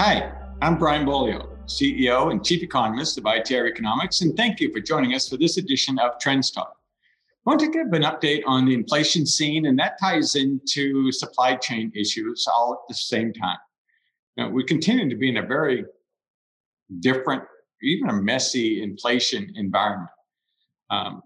Hi, I'm Brian Beaulieu, CEO and Chief Economist of ITR Economics, and thank you for joining us for this edition of Trends Talk. I want to give an update on the inflation scene, and that ties into supply chain issues all at the same time. Now, we continue to be in a very different, even a messy inflation environment. Um,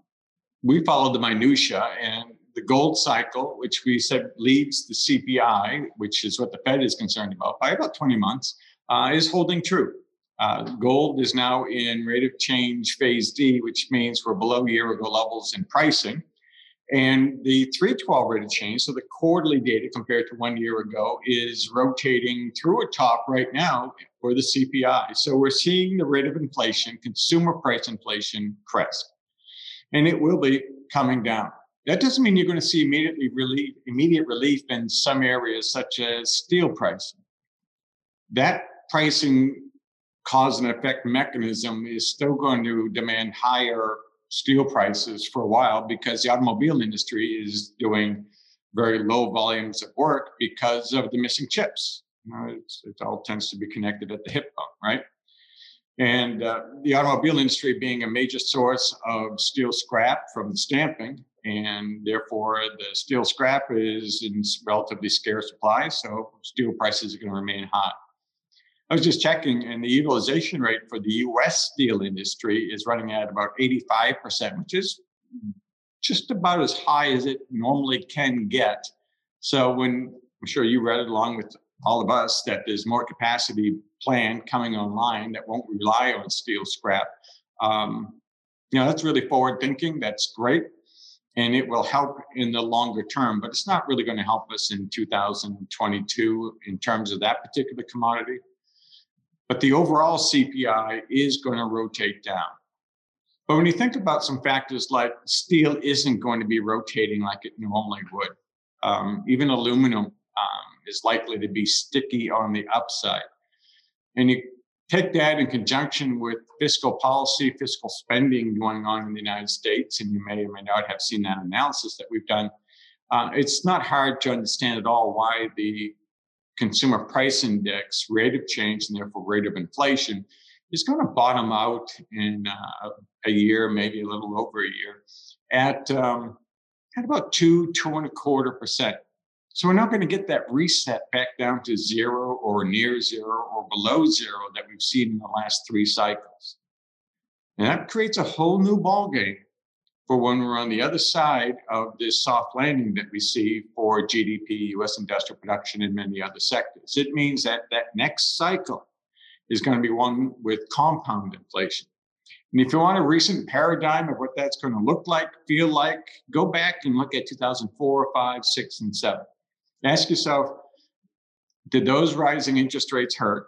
we follow the minutia, and the gold cycle, which we said leads the CPI, which is what the Fed is concerned about, by about 20 months, uh, is holding true. Uh, gold is now in rate of change phase D, which means we're below year ago levels in pricing. And the 312 rate of change, so the quarterly data compared to one year ago, is rotating through a top right now for the CPI. So we're seeing the rate of inflation, consumer price inflation, crest. And it will be coming down. That doesn't mean you're going to see immediately relief, immediate relief in some areas, such as steel pricing. That pricing cause and effect mechanism is still going to demand higher steel prices for a while because the automobile industry is doing very low volumes of work because of the missing chips. You know, it all tends to be connected at the hip bone, right? And uh, the automobile industry being a major source of steel scrap from the stamping, and therefore the steel scrap is in relatively scarce supply, so steel prices are going to remain high. I was just checking, and the utilization rate for the US steel industry is running at about 85%, which is just about as high as it normally can get. So, when I'm sure you read it along with all of us that there's more capacity planned coming online that won't rely on steel scrap. Um, you know, that's really forward thinking. That's great. And it will help in the longer term, but it's not really going to help us in 2022 in terms of that particular commodity. But the overall CPI is going to rotate down. But when you think about some factors like steel isn't going to be rotating like it normally would, um, even aluminum um, is likely to be sticky on the upside. And you take that in conjunction with fiscal policy, fiscal spending going on in the United States, and you may or may not have seen that analysis that we've done. Uh, it's not hard to understand at all why the consumer price index rate of change and therefore rate of inflation is going to bottom out in uh, a year, maybe a little over a year, at um, at about two, two and a quarter percent. So we're not going to get that reset back down to zero or near zero or below zero that we've seen in the last three cycles. And that creates a whole new ballgame for when we're on the other side of this soft landing that we see for GDP, US industrial production, and many other sectors. It means that that next cycle is going to be one with compound inflation. And if you want a recent paradigm of what that's going to look like, feel like, go back and look at 2004, 5, 6, and 7. Ask yourself, did those rising interest rates hurt?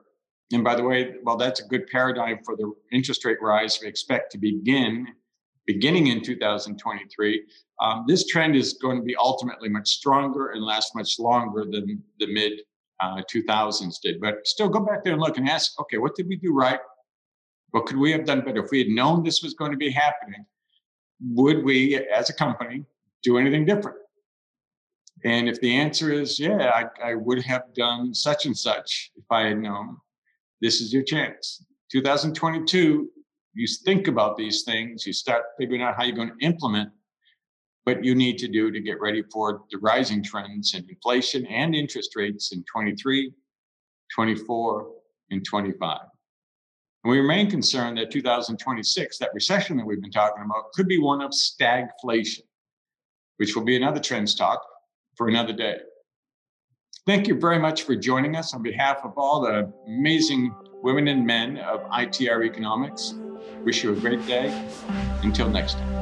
And by the way, well, that's a good paradigm for the interest rate rise we expect to begin beginning in 2023, um, this trend is going to be ultimately much stronger and last much longer than the mid uh, 2000s did. But still, go back there and look and ask, okay, what did we do right? What could we have done better? If we had known this was going to be happening, would we, as a company, do anything different? And if the answer is, yeah, I, I would have done such and such if I had known, this is your chance. 2022 you think about these things, you start figuring out how you're going to implement what you need to do to get ready for the rising trends in inflation and interest rates in 23, 24, and 25. And we remain concerned that 2026, that recession that we've been talking about, could be one of stagflation, which will be another trends talk for another day. Thank you very much for joining us on behalf of all the amazing women and men of ITR Economics. Wish you a great day. Until next time.